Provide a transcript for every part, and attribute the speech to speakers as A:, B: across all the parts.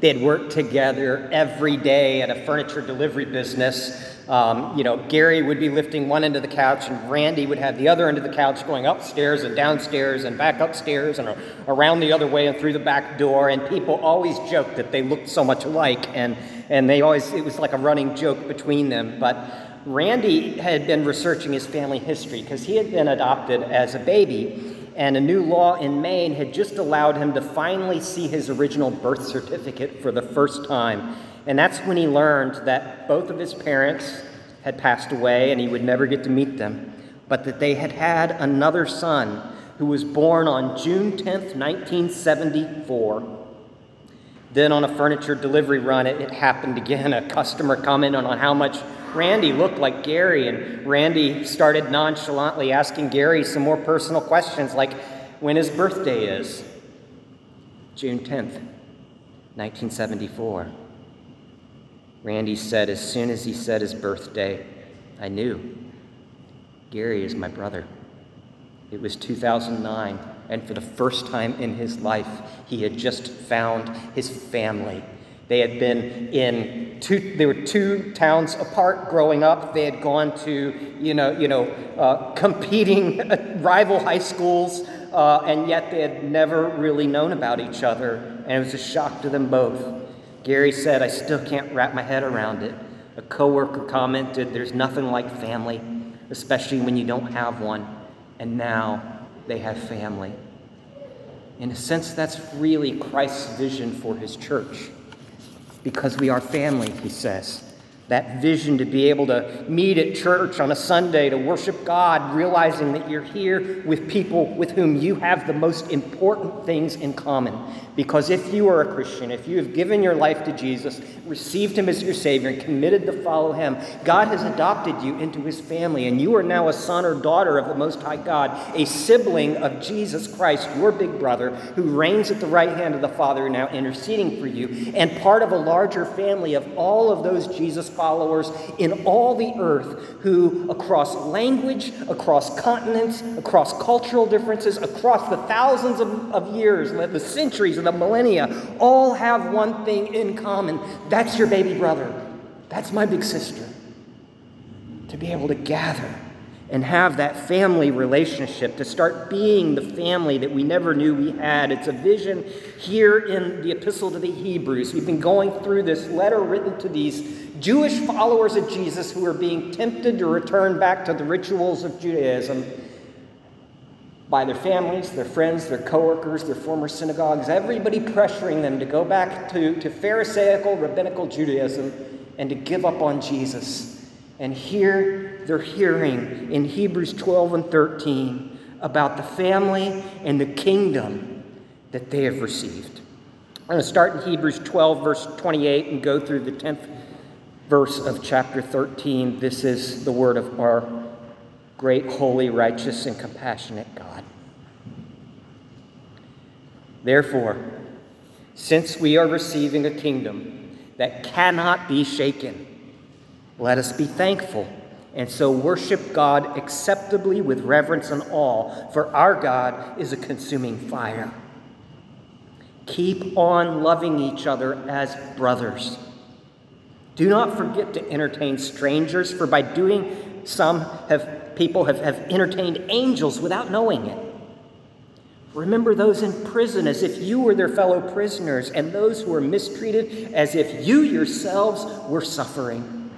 A: They had worked together every day at a furniture delivery business. Um, you know, Gary would be lifting one end of the couch, and Randy would have the other end of the couch going upstairs and downstairs and back upstairs and around the other way and through the back door. And people always joked that they looked so much alike, and, and they always, it was like a running joke between them. But Randy had been researching his family history because he had been adopted as a baby and a new law in Maine had just allowed him to finally see his original birth certificate for the first time. And that's when he learned that both of his parents had passed away and he would never get to meet them, but that they had had another son who was born on June 10th, 1974. Then, on a furniture delivery run, it, it happened again. A customer commented on how much Randy looked like Gary, and Randy started nonchalantly asking Gary some more personal questions like when his birthday is. June 10th, 1974. Randy said, as soon as he said his birthday, I knew Gary is my brother. It was 2009, and for the first time in his life, he had just found his family they had been in two, they were two towns apart growing up. They had gone to, you know, you know, uh, competing rival high schools, uh, and yet they had never really known about each other. And it was a shock to them both. Gary said, I still can't wrap my head around it. A coworker commented, There's nothing like family, especially when you don't have one. And now they have family. In a sense, that's really Christ's vision for his church because we are family, he says. That vision to be able to meet at church on a Sunday to worship God, realizing that you're here with people with whom you have the most important things in common. Because if you are a Christian, if you have given your life to Jesus, received Him as your Savior, and committed to follow Him, God has adopted you into His family, and you are now a son or daughter of the Most High God, a sibling of Jesus Christ, your big brother, who reigns at the right hand of the Father, now interceding for you, and part of a larger family of all of those Jesus followers in all the earth who, across language, across continents, across cultural differences, across the thousands of, of years, the centuries, and the millennia, all have one thing in common that's your baby brother, that's my big sister. To be able to gather and have that family relationship, to start being the family that we never knew we had. It's a vision here in the Epistle to the Hebrews. We've been going through this letter written to these Jewish followers of Jesus who are being tempted to return back to the rituals of Judaism by their families, their friends, their coworkers, their former synagogues, everybody pressuring them to go back to, to Pharisaical, rabbinical Judaism and to give up on Jesus. And here they're hearing in Hebrews 12 and 13 about the family and the kingdom that they have received. I'm going to start in Hebrews 12, verse 28, and go through the 10th verse of chapter 13. This is the word of our great, holy, righteous, and compassionate God. Therefore, since we are receiving a kingdom that cannot be shaken, let us be thankful and so worship God acceptably with reverence and awe, for our God is a consuming fire. Keep on loving each other as brothers. Do not forget to entertain strangers, for by doing some have people have, have entertained angels without knowing it. Remember those in prison as if you were their fellow prisoners, and those who are mistreated as if you yourselves were suffering.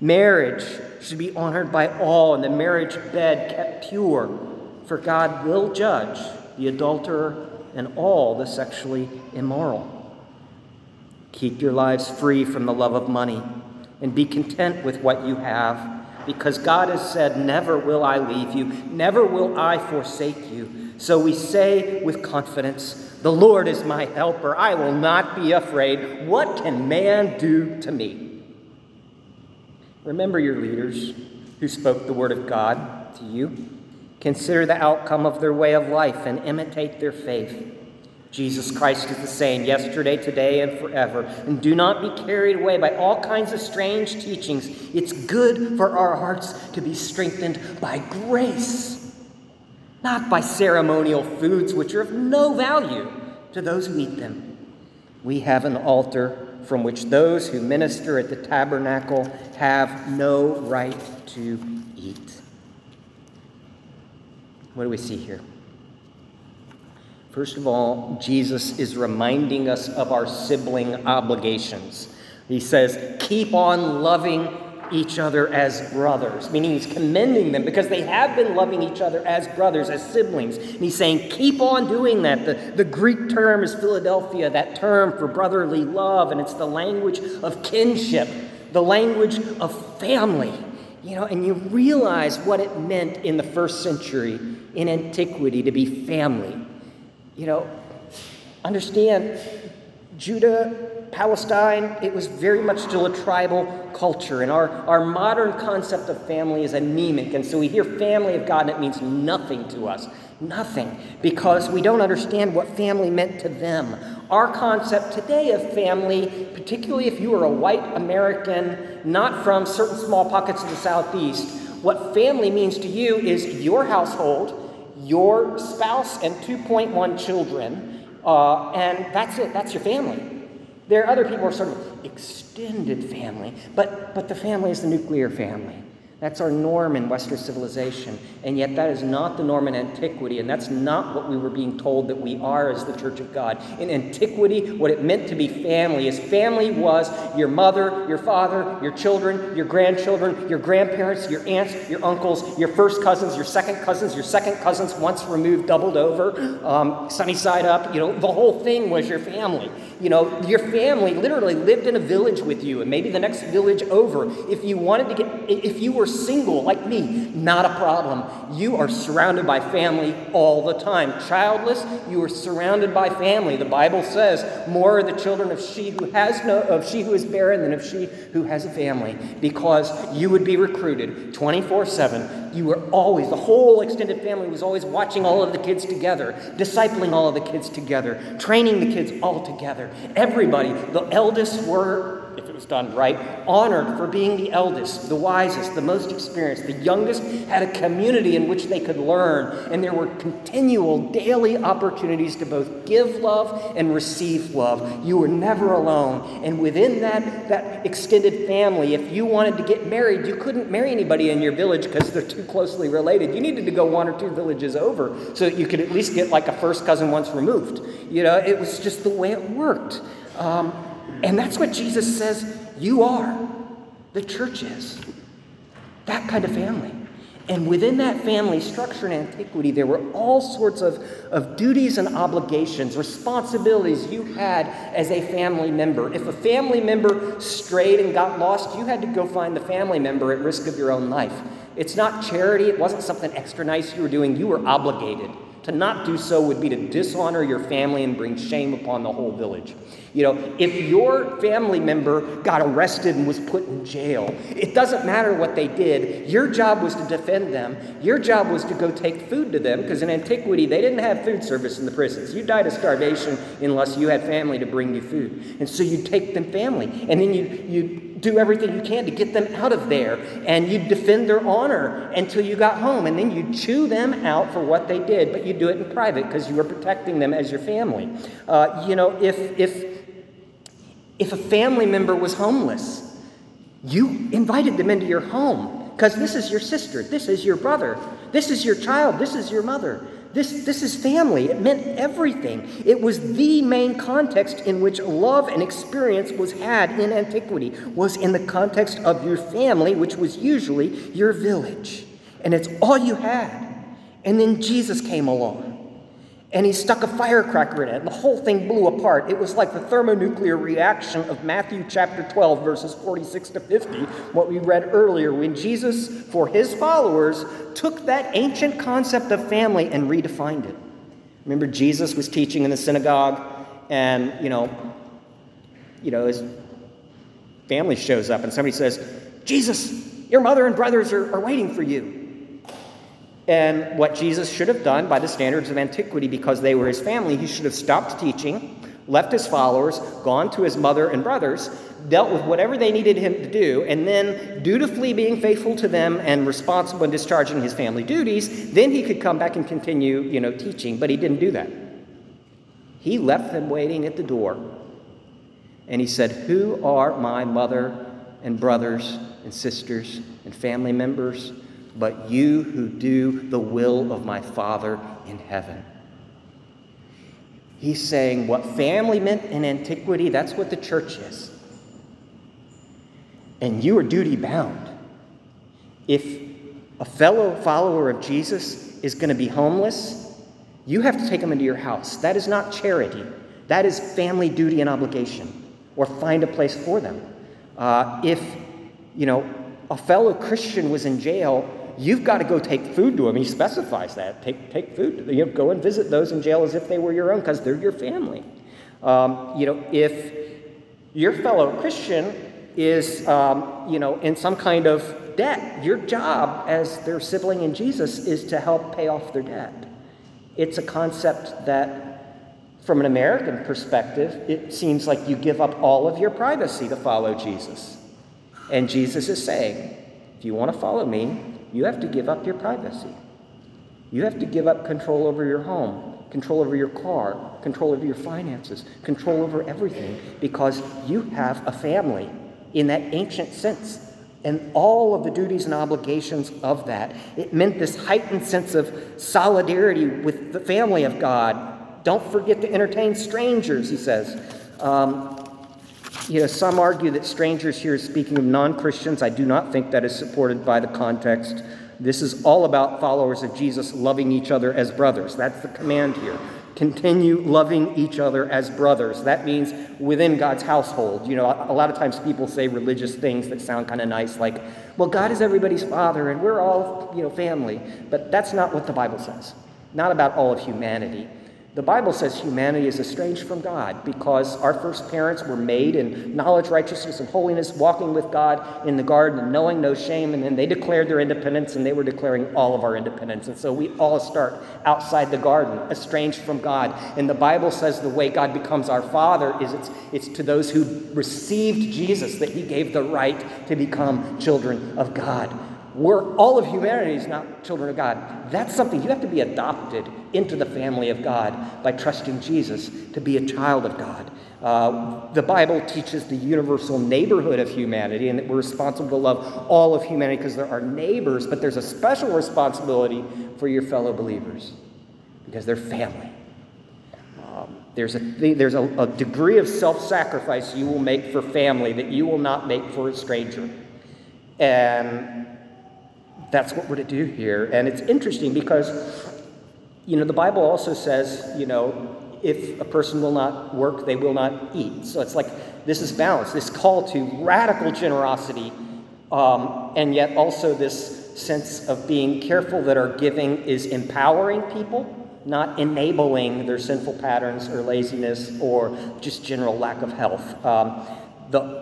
A: Marriage should be honored by all, and the marriage bed kept pure, for God will judge the adulterer and all the sexually immoral. Keep your lives free from the love of money and be content with what you have, because God has said, Never will I leave you, never will I forsake you. So we say with confidence, The Lord is my helper. I will not be afraid. What can man do to me? Remember your leaders who spoke the word of God to you. Consider the outcome of their way of life and imitate their faith. Jesus Christ is the same yesterday, today, and forever. And do not be carried away by all kinds of strange teachings. It's good for our hearts to be strengthened by grace, not by ceremonial foods which are of no value to those who eat them we have an altar from which those who minister at the tabernacle have no right to eat. What do we see here? First of all, Jesus is reminding us of our sibling obligations. He says, Keep on loving each other as brothers, meaning he's commending them because they have been loving each other as brothers, as siblings. And he's saying, keep on doing that. The, the Greek term is Philadelphia, that term for brotherly love, and it's the language of kinship, the language of family. You know, and you realize what it meant in the first century, in antiquity, to be family. You know, understand Judah, Palestine, it was very much still a tribal culture. And our, our modern concept of family is anemic. And so we hear family of God and it means nothing to us. Nothing. Because we don't understand what family meant to them. Our concept today of family, particularly if you are a white American, not from certain small pockets of the Southeast, what family means to you is your household, your spouse, and 2.1 children. Uh, and that's it, that's your family. There are other people who are sort of extended family, but, but the family is the nuclear family. That's our norm in Western civilization. And yet, that is not the norm in antiquity, and that's not what we were being told that we are as the Church of God. In antiquity, what it meant to be family is family was your mother, your father, your children, your grandchildren, your grandparents, your aunts, your uncles, your first cousins, your second cousins, your second cousins once removed, doubled over, um, sunny side up. You know, the whole thing was your family. You know, your family literally lived in a village with you, and maybe the next village over. If you wanted to get, if you were single like me, not a problem. You are surrounded by family all the time. Childless, you are surrounded by family. The Bible says, "More are the children of she who has no of she who is barren than of she who has a family," because you would be recruited 24/7. You were always the whole extended family was always watching all of the kids together, discipling all of the kids together, training the kids all together. Everybody, the eldest were was done right, honored for being the eldest, the wisest, the most experienced. The youngest had a community in which they could learn, and there were continual daily opportunities to both give love and receive love. You were never alone. And within that, that extended family, if you wanted to get married, you couldn't marry anybody in your village because they're too closely related. You needed to go one or two villages over so that you could at least get like a first cousin once removed. You know, it was just the way it worked. Um, and that's what Jesus says you are. The church is. That kind of family. And within that family structure in antiquity, there were all sorts of, of duties and obligations, responsibilities you had as a family member. If a family member strayed and got lost, you had to go find the family member at risk of your own life. It's not charity, it wasn't something extra nice you were doing, you were obligated. To not do so would be to dishonor your family and bring shame upon the whole village. You know, if your family member got arrested and was put in jail, it doesn't matter what they did. Your job was to defend them. Your job was to go take food to them because in antiquity they didn't have food service in the prisons. You died of starvation unless you had family to bring you food. And so you take them family and then you you do everything you can to get them out of there. And you defend their honor until you got home. And then you chew them out for what they did, but you do it in private because you were protecting them as your family. Uh, you know, if, if, if a family member was homeless, you invited them into your home because this is your sister, this is your brother, this is your child, this is your mother. This, this is family. It meant everything. It was the main context in which love and experience was had in antiquity, was in the context of your family, which was usually your village. And it's all you had. And then Jesus came along and he stuck a firecracker in it, and the whole thing blew apart. It was like the thermonuclear reaction of Matthew chapter 12, verses 46 to 50, what we read earlier, when Jesus, for his followers, took that ancient concept of family and redefined it. Remember, Jesus was teaching in the synagogue, and, you know, you know, his family shows up, and somebody says, Jesus, your mother and brothers are, are waiting for you. And what Jesus should have done by the standards of antiquity, because they were his family, he should have stopped teaching, left his followers, gone to his mother and brothers, dealt with whatever they needed him to do, and then dutifully being faithful to them and responsible in discharging his family duties, then he could come back and continue, you know, teaching. But he didn't do that. He left them waiting at the door And he said, Who are my mother and brothers and sisters and family members but you who do the will of my Father in heaven? He's saying what family meant in antiquity, that's what the church is. And you are duty bound. If a fellow follower of Jesus is going to be homeless, you have to take them into your house. That is not charity, that is family duty and obligation, or find a place for them. Uh, if, you know, a fellow Christian was in jail, you've got to go take food to him. He specifies that. Take, take food. You know, go and visit those in jail as if they were your own because they're your family. Um, you know, if your fellow Christian is, um, you know, in some kind of debt, your job as their sibling in Jesus is to help pay off their debt. It's a concept that, from an American perspective, it seems like you give up all of your privacy to follow Jesus. And Jesus is saying, if you want to follow me, you have to give up your privacy. You have to give up control over your home, control over your car, control over your finances, control over everything, because you have a family in that ancient sense. And all of the duties and obligations of that. It meant this heightened sense of solidarity with the family of God. Don't forget to entertain strangers, he says. Um, you know, some argue that strangers here is speaking of non Christians. I do not think that is supported by the context. This is all about followers of Jesus loving each other as brothers. That's the command here. Continue loving each other as brothers. That means within God's household. You know, a lot of times people say religious things that sound kind of nice, like, well, God is everybody's father and we're all, you know, family. But that's not what the Bible says. Not about all of humanity. The Bible says humanity is estranged from God because our first parents were made in knowledge, righteousness, and holiness, walking with God in the garden and knowing no shame, and then they declared their independence and they were declaring all of our independence. And so we all start outside the garden, estranged from God. And the Bible says the way God becomes our Father is it's, it's to those who received Jesus that He gave the right to become children of God. We're, all of humanity is not children of God. That's something you have to be adopted into the family of God by trusting Jesus to be a child of God. Uh, the Bible teaches the universal neighborhood of humanity and that we're responsible to love all of humanity because they're our neighbors, but there's a special responsibility for your fellow believers because they're family. Um, there's a, there's a, a degree of self sacrifice you will make for family that you will not make for a stranger. And that's what we're to do here. And it's interesting because, you know, the Bible also says, you know, if a person will not work, they will not eat. So it's like this is balance, this call to radical generosity, um, and yet also this sense of being careful that our giving is empowering people, not enabling their sinful patterns or laziness or just general lack of health. Um, the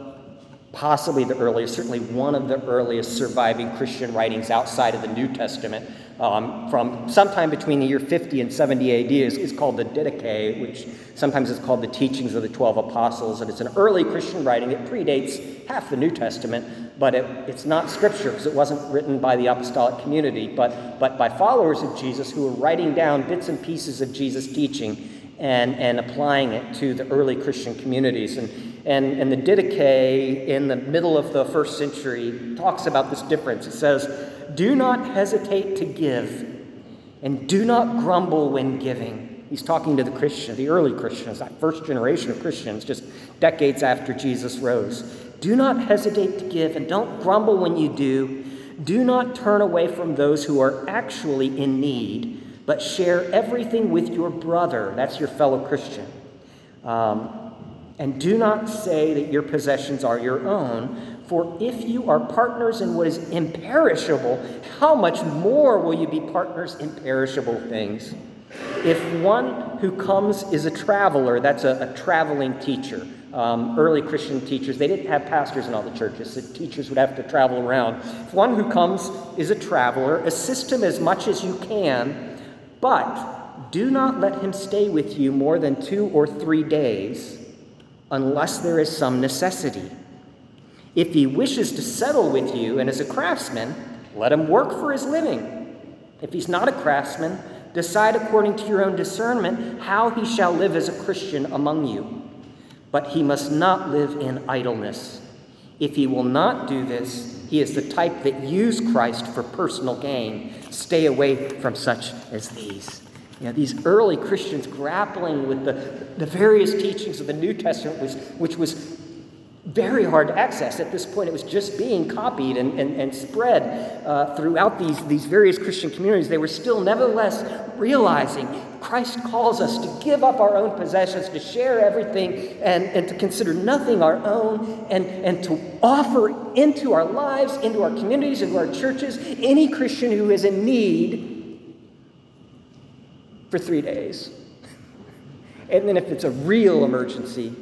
A: possibly the earliest, certainly one of the earliest surviving Christian writings outside of the New Testament, um, from sometime between the year 50 and 70 AD, is, is called the Didache, which sometimes is called the Teachings of the Twelve Apostles. And it's an early Christian writing. It predates half the New Testament, but it, it's not scripture because it wasn't written by the apostolic community, but, but by followers of Jesus who were writing down bits and pieces of Jesus' teaching and, and applying it to the early Christian communities. And and, and the Didache in the middle of the first century talks about this difference. It says, Do not hesitate to give, and do not grumble when giving. He's talking to the Christians, the early Christians, that first generation of Christians, just decades after Jesus rose. Do not hesitate to give, and don't grumble when you do. Do not turn away from those who are actually in need, but share everything with your brother. That's your fellow Christian. Um, and do not say that your possessions are your own, for if you are partners in what is imperishable, how much more will you be partners in perishable things? If one who comes is a traveler, that's a, a traveling teacher. Um, early Christian teachers, they didn't have pastors in all the churches, so teachers would have to travel around. If one who comes is a traveler, assist him as much as you can, but do not let him stay with you more than two or three days unless there is some necessity. If he wishes to settle with you and is a craftsman, let him work for his living. If he's not a craftsman, decide according to your own discernment how he shall live as a Christian among you. but he must not live in idleness. If he will not do this, he is the type that use Christ for personal gain. Stay away from such as these. You know, these early Christians grappling with the, the various teachings of the New Testament, was, which was very hard to access. At this point, it was just being copied and, and, and spread uh, throughout these, these various Christian communities. They were still, nevertheless, realizing Christ calls us to give up our own possessions, to share everything, and, and to consider nothing our own, and, and to offer into our lives, into our communities, into our churches, any Christian who is in need for three days. And then, if it's a real emergency,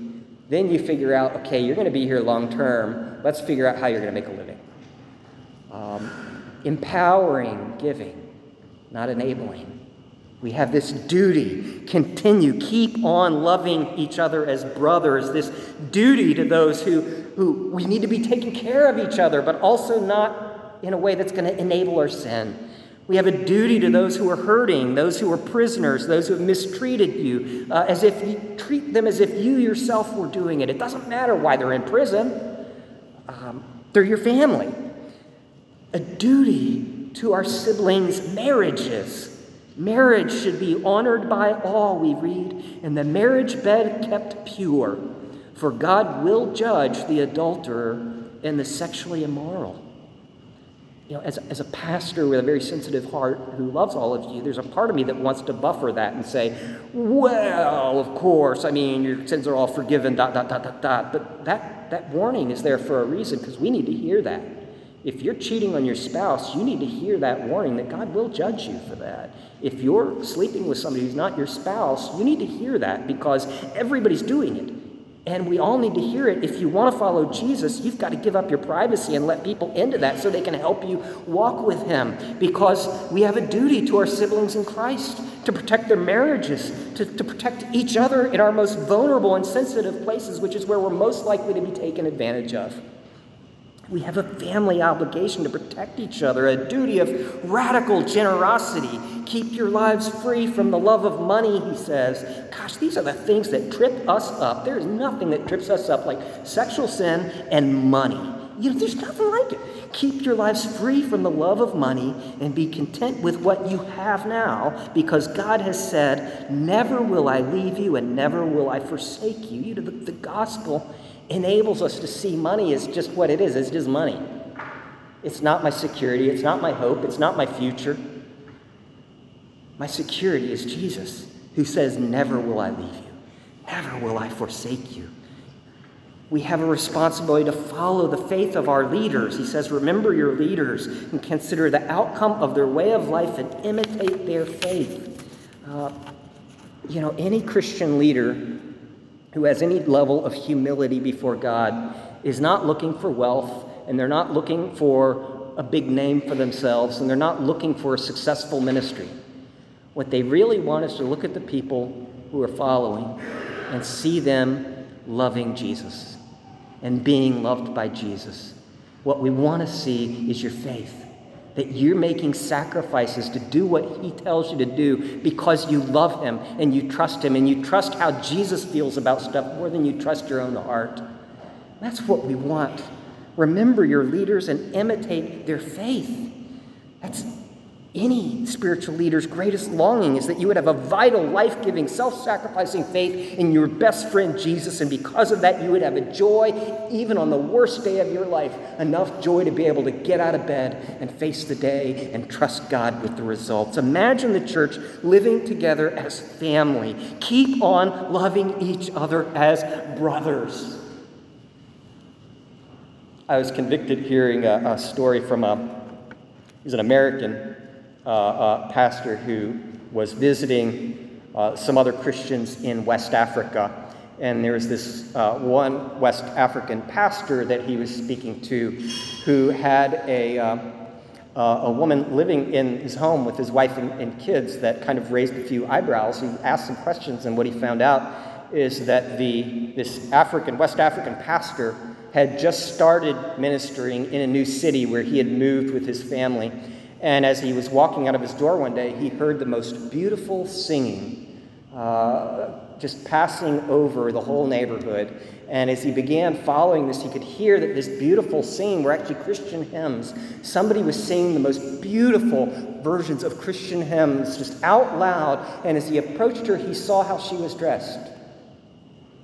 A: then you figure out, okay, you're going to be here long term. Let's figure out how you're going to make a living. Um, empowering giving, not enabling. We have this duty. Continue. Keep on loving each other as brothers. This duty to those who, who we need to be taking care of each other, but also not in a way that's going to enable our sin. We have a duty to those who are hurting, those who are prisoners, those who have mistreated you, uh, as if you treat them as if you yourself were doing it. It doesn't matter why they're in prison, um, they're your family. A duty to our siblings' marriages. Marriage should be honored by all, we read, and the marriage bed kept pure, for God will judge the adulterer and the sexually immoral you know, as, as a pastor with a very sensitive heart who loves all of you, there's a part of me that wants to buffer that and say, well, of course, I mean, your sins are all forgiven, dot, dot, dot, dot, dot. But that, that warning is there for a reason because we need to hear that. If you're cheating on your spouse, you need to hear that warning that God will judge you for that. If you're sleeping with somebody who's not your spouse, you need to hear that because everybody's doing it. And we all need to hear it. If you want to follow Jesus, you've got to give up your privacy and let people into that so they can help you walk with Him. Because we have a duty to our siblings in Christ to protect their marriages, to, to protect each other in our most vulnerable and sensitive places, which is where we're most likely to be taken advantage of. We have a family obligation to protect each other, a duty of radical generosity. Keep your lives free from the love of money, he says. Gosh, these are the things that trip us up. There is nothing that trips us up like sexual sin and money. You know, there's nothing like it. Keep your lives free from the love of money and be content with what you have now because God has said, Never will I leave you and never will I forsake you. You know, the, the gospel enables us to see money as just what it is it's just money. It's not my security, it's not my hope, it's not my future. My security is Jesus, who says, Never will I leave you, never will I forsake you. We have a responsibility to follow the faith of our leaders. He says, Remember your leaders and consider the outcome of their way of life and imitate their faith. Uh, you know, any Christian leader who has any level of humility before God is not looking for wealth and they're not looking for a big name for themselves and they're not looking for a successful ministry. What they really want is to look at the people who are following and see them loving Jesus and being loved by Jesus. What we want to see is your faith that you're making sacrifices to do what he tells you to do because you love him and you trust him and you trust how Jesus feels about stuff more than you trust your own heart. That's what we want. Remember your leaders and imitate their faith. That's any spiritual leader's greatest longing is that you would have a vital, life giving, self sacrificing faith in your best friend Jesus. And because of that, you would have a joy, even on the worst day of your life, enough joy to be able to get out of bed and face the day and trust God with the results. Imagine the church living together as family. Keep on loving each other as brothers. I was convicted hearing a, a story from a, he's an American pastor who was visiting uh, some other Christians in West Africa. And there was this uh, one West African pastor that he was speaking to who had a, uh, uh, a woman living in his home with his wife and, and, kids that kind of raised a few eyebrows. He asked some questions, and what he found out is that the, this African, West African pastor had just started ministering in a new city where he had moved with his family. And as he was walking out of his door one day, he heard the most beautiful singing uh, just passing over the whole neighborhood. And as he began following this, he could hear that this beautiful singing were actually Christian hymns. Somebody was singing the most beautiful versions of Christian hymns just out loud. And as he approached her, he saw how she was dressed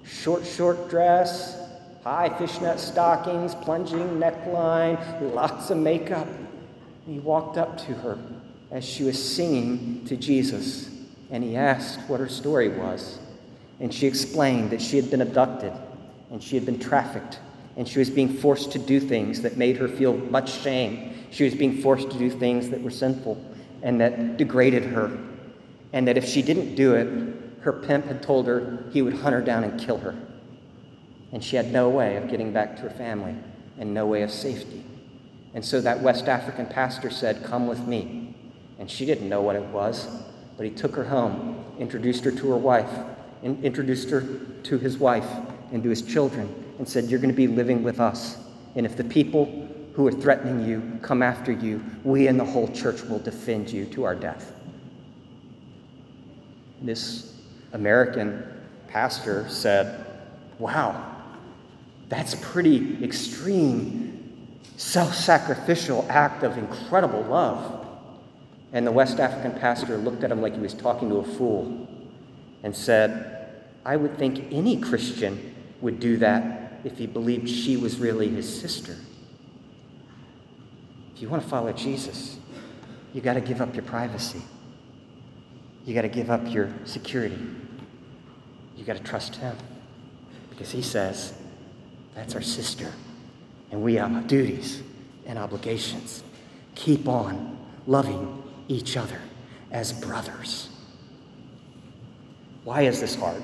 A: short, short dress, high fishnet stockings, plunging neckline, lots of makeup. He walked up to her as she was singing to Jesus, and he asked what her story was. And she explained that she had been abducted and she had been trafficked and she was being forced to do things that made her feel much shame. She was being forced to do things that were sinful and that degraded her. And that if she didn't do it, her pimp had told her he would hunt her down and kill her. And she had no way of getting back to her family and no way of safety. And so that West African pastor said, Come with me. And she didn't know what it was, but he took her home, introduced her to her wife, and introduced her to his wife and to his children, and said, You're going to be living with us. And if the people who are threatening you come after you, we and the whole church will defend you to our death. This American pastor said, Wow, that's pretty extreme, self sacrificial act of incredible love. And the West African pastor looked at him like he was talking to a fool and said, I would think any Christian would do that if he believed she was really his sister. If you want to follow Jesus, you got to give up your privacy. You got to give up your security. You got to trust him because he says, that's our sister. And we have duties and obligations. Keep on loving each other as brothers. Why is this hard?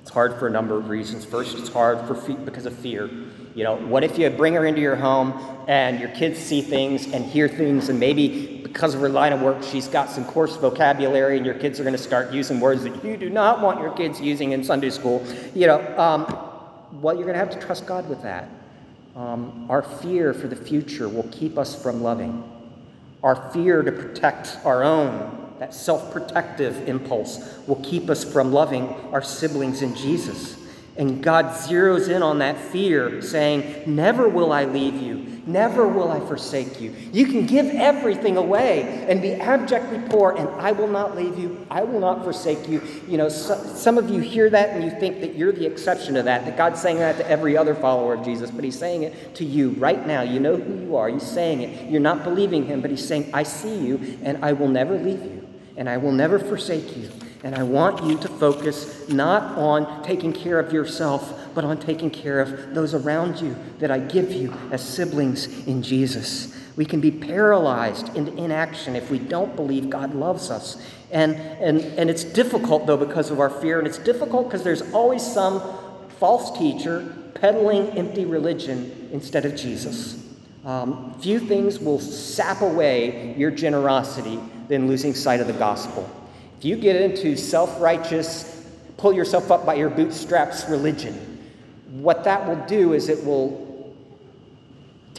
A: It's hard for a number of reasons. First, it's hard for fe- because of fear. You know, what if you bring her into your home and your kids see things and hear things, and maybe because of her line of work, she's got some coarse vocabulary, and your kids are going to start using words that you do not want your kids using in Sunday school. You know, um, well, you're going to have to trust God with that. Um, our fear for the future will keep us from loving. Our fear to protect our own, that self protective impulse, will keep us from loving our siblings in Jesus. And God zeroes in on that fear, saying, Never will I leave you. Never will I forsake you. You can give everything away and be abjectly poor, and I will not leave you. I will not forsake you. You know, so, some of you hear that and you think that you're the exception to that, that God's saying that to every other follower of Jesus, but He's saying it to you right now. You know who you are. He's saying it. You're not believing Him, but He's saying, I see you, and I will never leave you, and I will never forsake you. And I want you to focus not on taking care of yourself, but on taking care of those around you that I give you as siblings in Jesus. We can be paralyzed into inaction if we don't believe God loves us. And, and, and it's difficult, though, because of our fear. And it's difficult because there's always some false teacher peddling empty religion instead of Jesus. Um, few things will sap away your generosity than losing sight of the gospel. If you get into self righteous, pull yourself up by your bootstraps religion, what that will do is it will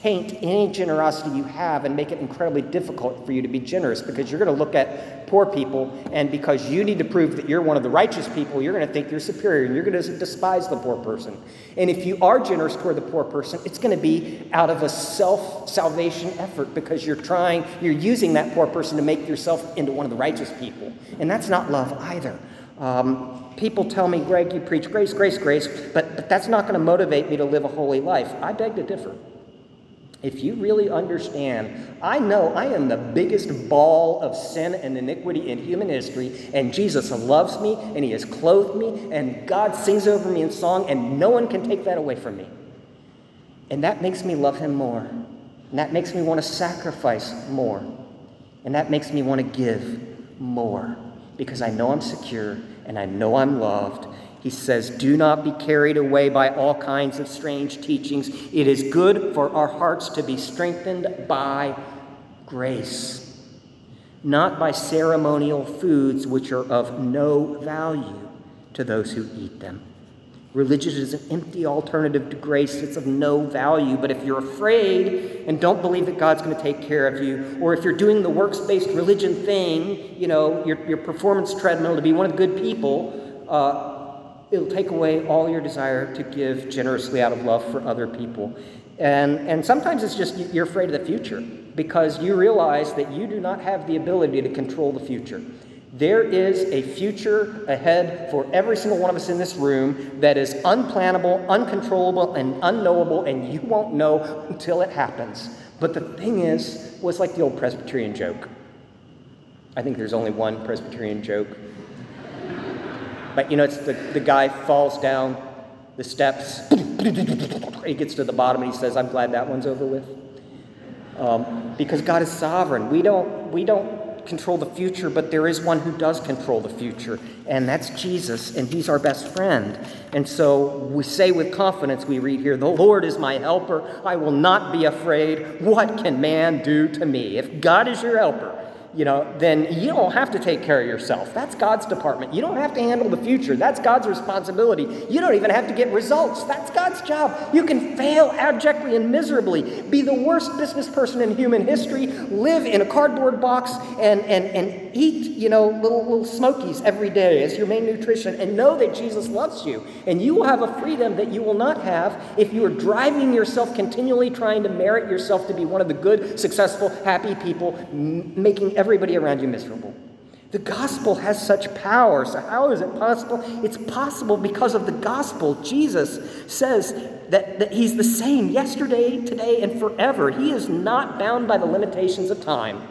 A: taint any generosity you have and make it incredibly difficult for you to be generous because you're going to look at poor people and because you need to prove that you're one of the righteous people you're going to think you're superior and you're going to despise the poor person. And if you are generous toward the poor person it's going to be out of a self-salvation effort because you're trying you're using that poor person to make yourself into one of the righteous people. And that's not love either. Um, people tell me greg you preach grace grace grace but, but that's not going to motivate me to live a holy life. I beg to differ if you really understand, I know I am the biggest ball of sin and iniquity in human history, and Jesus loves me, and He has clothed me, and God sings over me in song, and no one can take that away from me. And that makes me love Him more. And that makes me want to sacrifice more. And that makes me want to give more because I know I'm secure and I know I'm loved he says, Do not be carried away by all kinds of strange teachings. It is good for our hearts to be strengthened by grace, not by ceremonial foods which are of no value to those who eat them. Religion is an empty alternative to grace. It's of no value. But if you're afraid and don't believe that God's going to take care of you, or if you're doing the works based religion thing, you know, your, your performance treadmill to be one of the good people, uh, it'll take away all your desire to give generously out of love for other people. And, and sometimes it's just you're afraid of the future because you realize that you do not have the ability to control the future. There is a future ahead for every single one of us in this room that is unplannable, uncontrollable, and unknowable, and you won't know until it happens. But the thing is, well, it's like the old Presbyterian joke. I think there's only one Presbyterian joke. But you know, it's the, the guy falls down the steps, he gets to the bottom and he says, I'm glad that one's over with. Um, because God is sovereign. We don't, we don't control the future, but there is one who does control the future, and that's Jesus, and he's our best friend. And so we say with confidence, we read here, The Lord is my helper. I will not be afraid. What can man do to me? If God is your helper, you know, then you don't have to take care of yourself. That's God's department. You don't have to handle the future. That's God's responsibility. You don't even have to get results. That's God's job. You can fail abjectly and miserably, be the worst business person in human history, live in a cardboard box, and, and, and eat, you know, little, little smokies every day as your main nutrition, and know that Jesus loves you. And you will have a freedom that you will not have if you are driving yourself continually trying to merit yourself to be one of the good, successful, happy people, m- making everybody around you miserable. The gospel has such power. So, how is it possible? It's possible because of the gospel. Jesus says that, that he's the same yesterday, today, and forever. He is not bound by the limitations of time,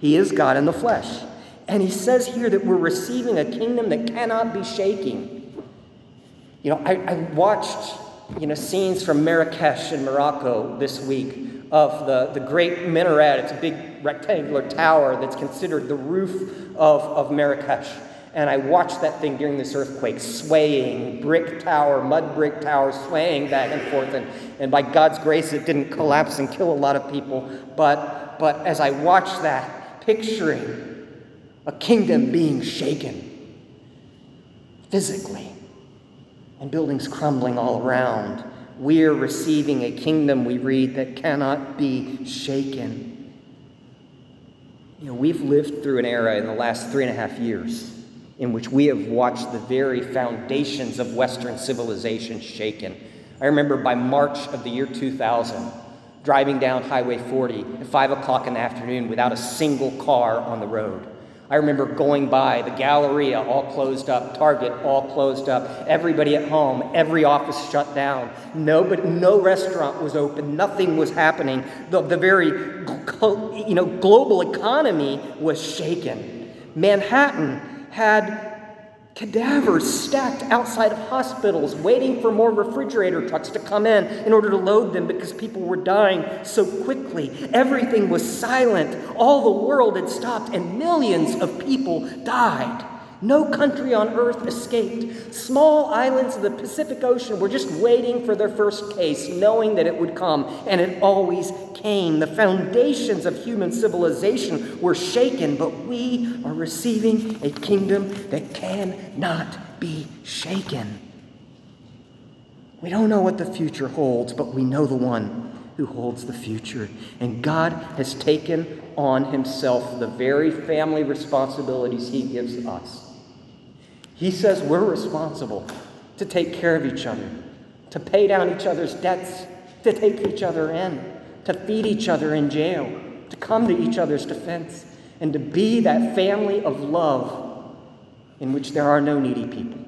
A: he is God in the flesh. And he says here that we're receiving a kingdom that cannot be shaking. You know, I, I watched you know, scenes from Marrakesh in Morocco this week of the, the great minaret. It's a big rectangular tower that's considered the roof of, of Marrakesh. And I watched that thing during this earthquake, swaying, brick tower, mud brick tower, swaying back and forth. And, and by God's grace, it didn't collapse and kill a lot of people. But, but as I watched that, picturing a kingdom being shaken physically and buildings crumbling all around, we're receiving a kingdom, we read, that cannot be shaken. You know, we've lived through an era in the last three and a half years in which we have watched the very foundations of Western civilization shaken. I remember by March of the year 2000, driving down Highway 40 at 5 o'clock in the afternoon without a single car on the road. I remember going by the Galleria all closed up, Target all closed up, everybody at home, every office shut down. Nobody, no restaurant was open, nothing was happening. The, the very you know, global economy was shaken. Manhattan had cadavers stacked outside of hospitals, waiting for more refrigerator trucks to come in in order to load them because people were dying so quickly. Everything was silent. All the world had stopped, and millions of people died. No country on earth escaped. Small islands of the Pacific Ocean were just waiting for their first case, knowing that it would come, and it always came. The foundations of human civilization were shaken, but we are receiving a kingdom that cannot be shaken. We don't know what the future holds, but we know the one who holds the future. And God has taken on himself the very family responsibilities he gives us. He says we're responsible to take care of each other, to pay down each other's debts, to take each other in, to feed each other in jail, to come to each other's defense, and to be that family of love in which there are no needy people.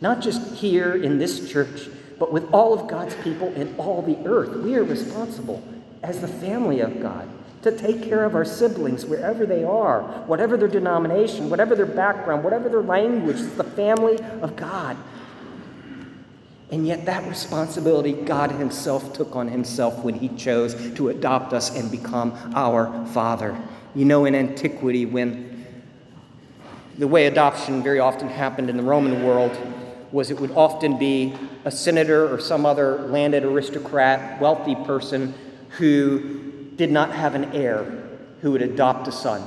A: Not just here in this church, but with all of God's people in all the earth. We are responsible as the family of God to take care of our siblings wherever they are, whatever their denomination, whatever their background, whatever their language. It's the family of God. And yet, that responsibility God Himself took on Himself when He chose to adopt us and become our Father. You know, in antiquity, when the way adoption very often happened in the Roman world was it would often be a senator or some other landed aristocrat, wealthy person who did not have an heir who would adopt a son.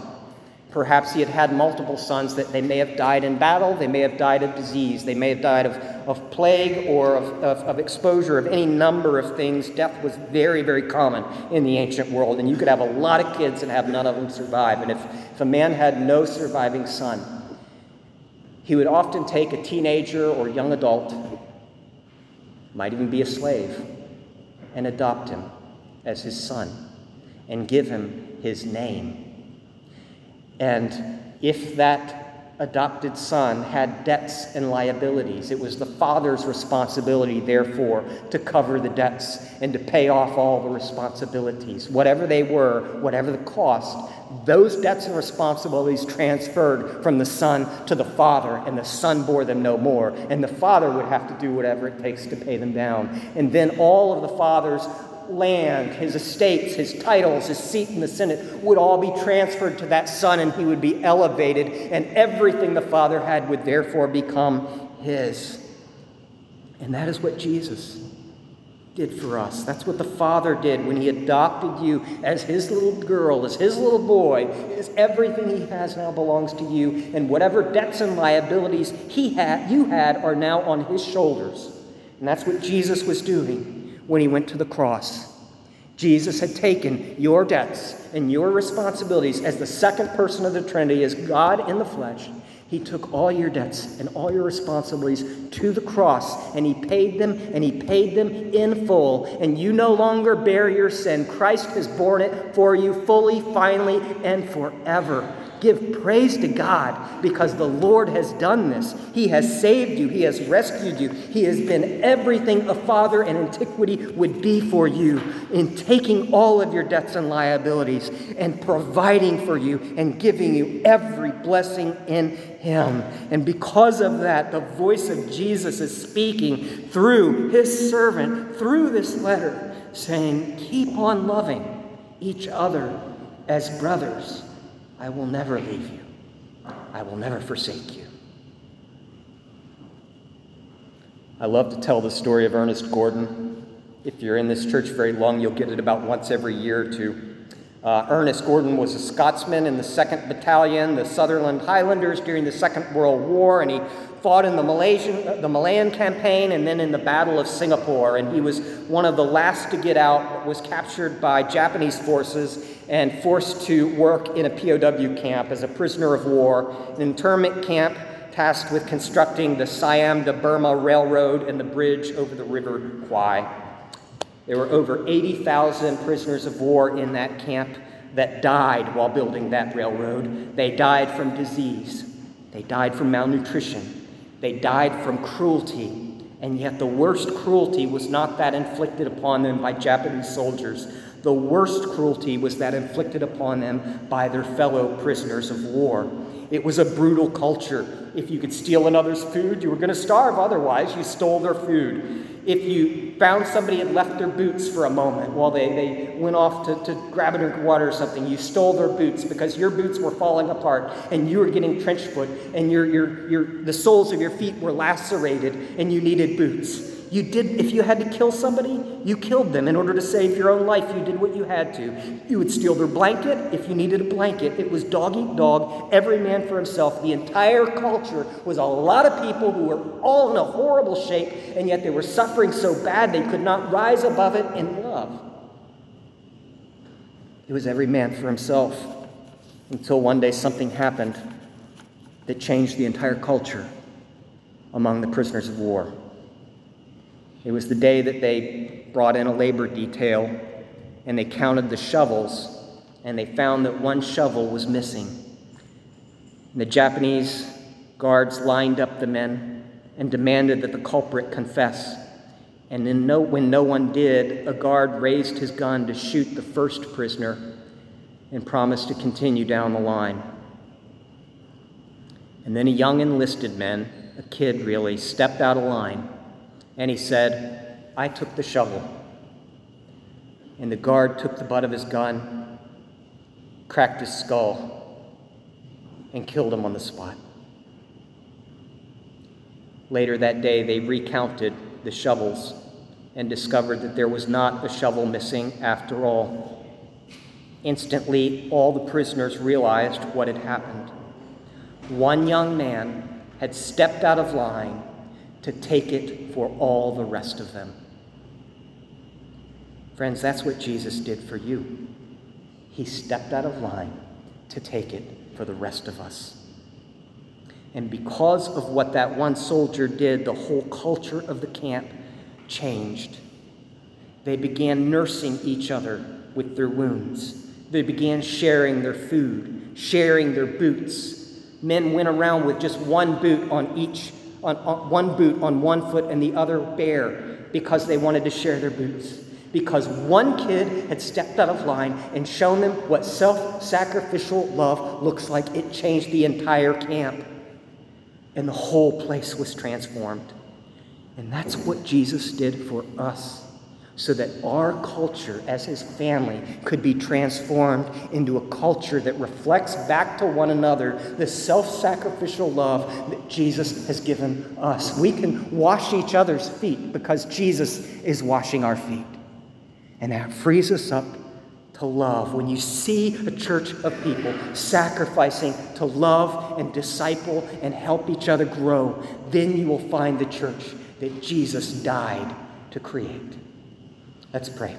A: Perhaps he had had multiple sons that they may have died in battle, they may have died of disease, they may have died of, of plague or of, of, of, exposure of any number of things. Death was very, very common in the ancient world, and you could have a lot of kids and have none of them survive. And if, if a man had no surviving son, he would often take a teenager or young adult, might even be a slave, and adopt him as his son and give him his name and if that adopted son had debts and liabilities, it was the father's responsibility, therefore, to cover the debts and to pay off all the responsibilities. Whatever they were, whatever the cost, those debts and responsibilities transferred from the son to the father, and the son bore them no more. And the father would have to do whatever it takes to pay them down. And then all of the father's land, his estates, his titles, his seat in the Senate would all be transferred to that son, and he would be elevated, and everything the Father had would therefore become his. And that is what Jesus did for us. That's what the Father did when He adopted you as His little girl, as His little boy. As everything He has now belongs to you, and whatever debts and liabilities He had, you had, are now on His shoulders. And that's what Jesus was doing when he went to the cross. Jesus had taken your debts and your responsibilities as the second person of the Trinity, as God in the flesh. He took all your debts and all your responsibilities to the cross, and He paid them, and He paid them in full. And you no longer bear your sin. Christ has borne it for you fully, finally, and forever. Give praise to God because the Lord has done this. He has saved you, He has rescued you, He has been everything a father in antiquity would be for you in taking all of your debts and liabilities and providing for you and giving you every blessing in Him. And because of that, the voice of Jesus is speaking through His servant, through this letter, saying, Keep on loving each other as brothers. I will never leave you. I will never forsake you. I love to tell the story of Ernest Gordon. If you're in this church very long, you'll get it about once every year or two. Uh, Ernest Gordon was a Scotsman in the 2nd Battalion, the Sutherland Highlanders, during the Second World War, and he fought in the Malaysian, the Malayan campaign and then in the Battle of Singapore. And he was one of the last to get out, was captured by Japanese forces and forced to work in a POW camp as a prisoner of war, an internment camp tasked with constructing the Siam to Burma Railroad and the bridge over the River Kwai. There were over 80,000 prisoners of war in that camp that died while building that railroad. They died from disease, they died from malnutrition, they died from cruelty. And yet, the worst cruelty was not that inflicted upon them by Japanese soldiers. The worst cruelty was that inflicted upon them by their fellow prisoners of war. It was a brutal culture. If you could steal another's food, you were going to starve. Otherwise, you stole their food. If you found somebody had left their boots for a moment while they, they went off to, to grab a drink of water or something, you stole their boots because your boots were falling apart and you were getting trench foot and your, your, your, the soles of your feet were lacerated and you needed boots. You did, if you had to kill somebody, you killed them in order to save your own life. You did what you had to. You would steal their blanket if you needed a blanket. It was dog eat dog, every man for himself. The entire culture was a lot of people who were all in a horrible shape, and yet they were suffering so bad they could not rise above it in love. It was every man for himself until one day something happened that changed the entire culture among the prisoners of war. It was the day that they brought in a labor detail and they counted the shovels and they found that one shovel was missing. And the Japanese guards lined up the men and demanded that the culprit confess. And no, when no one did, a guard raised his gun to shoot the first prisoner and promised to continue down the line. And then a young enlisted man, a kid really, stepped out of line and he said, I took the shovel. And the guard took the butt of his gun, cracked his skull, and killed him on the spot. Later that day, they recounted the shovels and discovered that there was not a shovel missing after all. Instantly, all the prisoners realized what had happened. One young man had stepped out of line to take it for all the rest of them. Friends, that's what Jesus did for you. He stepped out of line to take it for the rest of us. And because of what that one soldier did, the whole culture of the camp changed. They began nursing each other with their wounds. They began sharing their food, sharing their boots. Men went around with just one boot on each, on, on, one boot on one foot and the other bare because they wanted to share their boots. Because one kid had stepped out of line and shown them what self sacrificial love looks like. It changed the entire camp, and the whole place was transformed. And that's what Jesus did for us so that our culture as his family could be transformed into a culture that reflects back to one another the self sacrificial love that Jesus has given us. We can wash each other's feet because Jesus is washing our feet. And that frees us up to love. When you see a church of people sacrificing to love and disciple and help each other grow, then you will find the church that Jesus died to create. Let's pray.